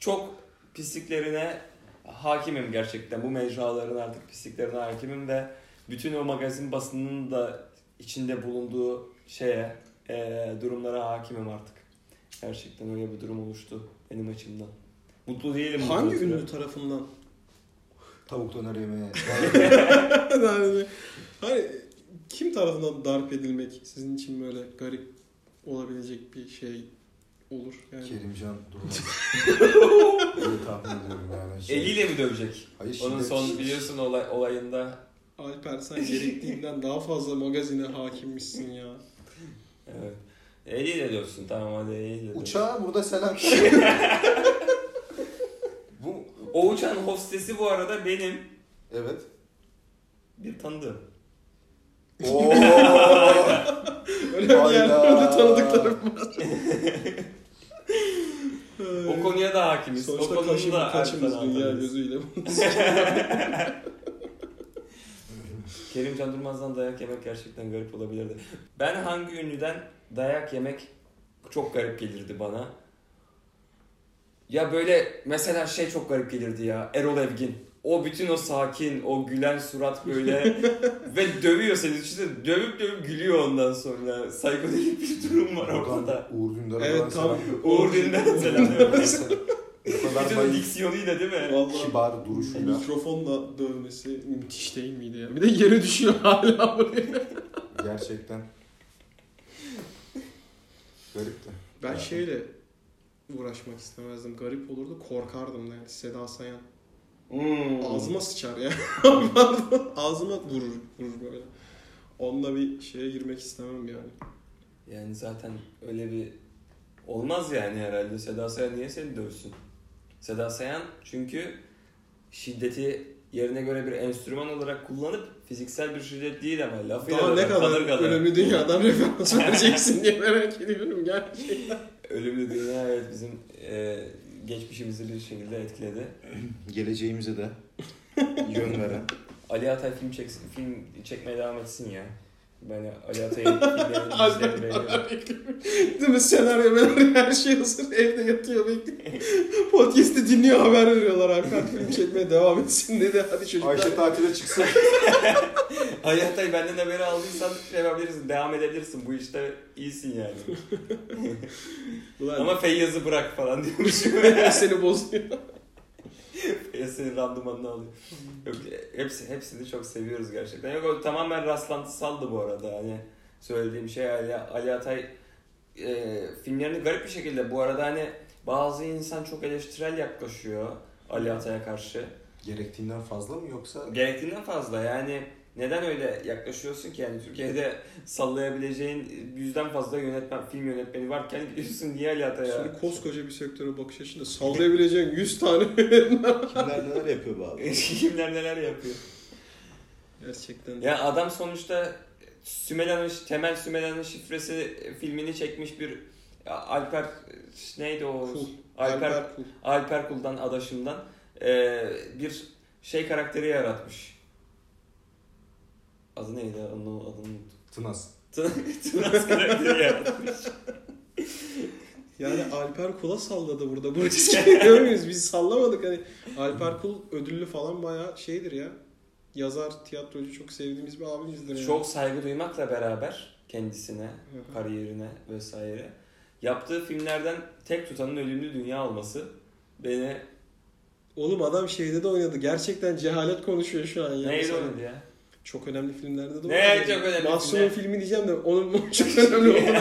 Çok pisliklerine hakimim gerçekten. Bu mecraların artık pisliklerine hakimim ve bütün o magazin basınının da içinde bulunduğu şeye, e, durumlara hakimim artık. Gerçekten öyle bir durum oluştu benim açımdan. Mutlu değilim. Hangi ünlü tarafından? Tavuk döner yemeye. yani, hani kim tarafından darp edilmek sizin için böyle garip olabilecek bir şey olur? Yani Kerimcan Durmaz. Öyle tahmin ediyorum yani. Şey- Eliyle mi dövecek? Hayır, Onun son biliyorsun olay, olayında Alper sen gerektiğinden daha fazla magazine hakimmişsin ya. evet. Eliyle dövsün tamam hadi eliyle dövsün. Uçağa burada selam. O uçağın hostesi bu arada benim evet. bir tanıdığım. Oo. Öyle bir yerde tanıdıklarım var. O konuya da hakimiz. o Sonuçta konuyu kaşım da kaçımız dünya gözüyle. Kerim Can Durmaz'dan dayak yemek gerçekten garip olabilirdi. Ben hangi ünlüden dayak yemek çok garip gelirdi bana. Ya böyle mesela şey çok garip gelirdi ya. Erol Evgin. O bütün o sakin, o gülen surat böyle ve dövüyor seni. İşte dövüp dövüp gülüyor ondan sonra. Saykodelik bir durum var ortada. Oradan Uğur Dündar'a Evet, evet, tam- Uğur Dündar'a selamlıyorum. Bu kadar Bütün o naif, diksiyonuyla değil mi? Vallahi kibar duruşuyla. mikrofonla dövmesi müthiş değil miydi ya? Bir de yere düşüyor hala buraya. Gerçekten. Garipti. Ben Ya. şeyle uğraşmak istemezdim. Garip olurdu. Korkardım yani. Seda Sayan. Hmm. Ağzıma sıçar ya. Ağzıma vurur, vurur böyle. Onunla bir şeye girmek istemem yani. Yani zaten öyle bir olmaz yani herhalde. Seda Sayan niye seni dövsün? Seda Sayan çünkü şiddeti yerine göre bir enstrüman olarak kullanıp fiziksel bir şiddet değil ama lafıyla Daha ne kadar kadar ölümlü dünyadan referans vereceksin diye merak ediyorum gerçekten. Ölümlü dünya evet bizim e, geçmişimizi bir şekilde etkiledi. Geleceğimize de yön veren. Ali Atay film çeksin, film çekmeye devam etsin ya. Ben Ali Atay'ın filmlerini beğeniyorum. Değil mi? Senaryo menaryo her şey hazır. Evde yatıyor bekliyor. Podcast'i dinliyor haber veriyorlar. Alper film çekmeye devam etsin dedi. Hadi çocuklar. Ayşe tatile çıksın. Ali Atay benden haberi aldıysan şey yapabilirsin, devam edebilirsin. Bu işte iyisin yani. Ulan, Ama Feyyaz'ı bırak falan diyormuşum. seni bozuyor. Feyyaz senin randımanını alıyor. Yok, hepsi, hepsini çok seviyoruz gerçekten. Yok o tamamen rastlantısaldı bu arada. Hani söylediğim şey Ali, Ali Atay e, filmlerini garip bir şekilde bu arada hani bazı insan çok eleştirel yaklaşıyor Ali Atay'a karşı. Gerektiğinden fazla mı yoksa? Gerektiğinden fazla yani neden öyle yaklaşıyorsun ki yani Türkiye'de sallayabileceğin yüzden fazla yönetmen film yönetmeni varken gidiyorsun niye Ali Atay'a? Şimdi koskoca bir sektöre bakış açısında sallayabileceğin 100 tane Kimler neler yapıyor bu abi? Kimler neler yapıyor. Gerçekten. Ya adam sonuçta Sümela'nın Temel Sümela'nın şifresi filmini çekmiş bir Alper neydi o? Kul. Alper Alper Kul. Alper Kul'dan adaşımdan e, bir şey karakteri yaratmış. Adı neydi? Onun adını unuttum. Tınas. Tınas karakteri yaratmış. Yani Alper Kul'a salladı burada. Burada hiç görüyor muyuz? Biz sallamadık hani. Alper Kul ödüllü falan bayağı şeydir ya. Yazar, tiyatrocu çok sevdiğimiz bir abimizdir yani. Çok saygı duymakla beraber kendisine, kariyerine vesaire yaptığı filmlerden tek tutanın Ölümlü Dünya olması beni Oğlum adam şeyde de oynadı. Gerçekten cehalet konuşuyor şu an ya. neydi oynadı ya? Çok önemli filmlerde de Ne çok önemli Mahsun'un filmler? filmi diyeceğim de onun çok önemli olduğunu.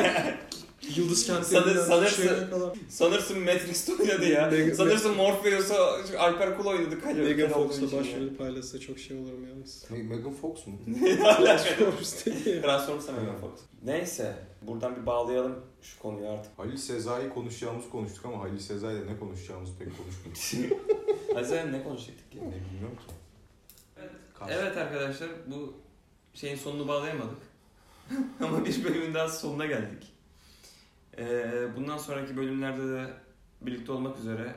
Yıldız kentlerinden Sanır- sanırsın-. Sanırsın Matrix'te oynadı ya. Meg- Sanırsın Morpheus'a Alper Kul oynadı. Kale, Megan Fox'la ya. başrolü paylaşsa çok şey olurum yalnız. Me- Megan Fox mu? Transformers dedi ya. Transformers Megan Fox. Neyse buradan bir bağlayalım şu konuyu artık. Halil Sezai'yi konuşacağımızı konuştuk ama Halil Sezai'yle ne konuşacağımızı pek konuşmadık. Aziz ne konuşacaktık ki? ne bilmiyorum ki. Karşı- Evet arkadaşlar bu şeyin sonunu bağlayamadık. Ama bir bölümün daha sonuna geldik. Ee, bundan sonraki bölümlerde de birlikte olmak üzere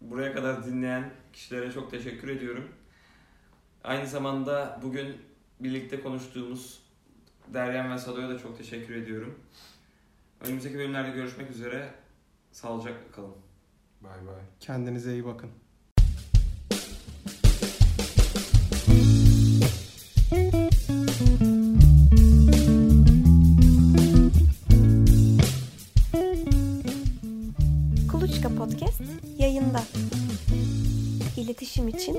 buraya kadar dinleyen kişilere çok teşekkür ediyorum. Aynı zamanda bugün birlikte konuştuğumuz Deryan ve Sado'ya da çok teşekkür ediyorum. Önümüzdeki bölümlerde görüşmek üzere. Sağlıcakla kalın. Bay bay. Kendinize iyi bakın. İletişim için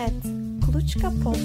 et kuluçkapod.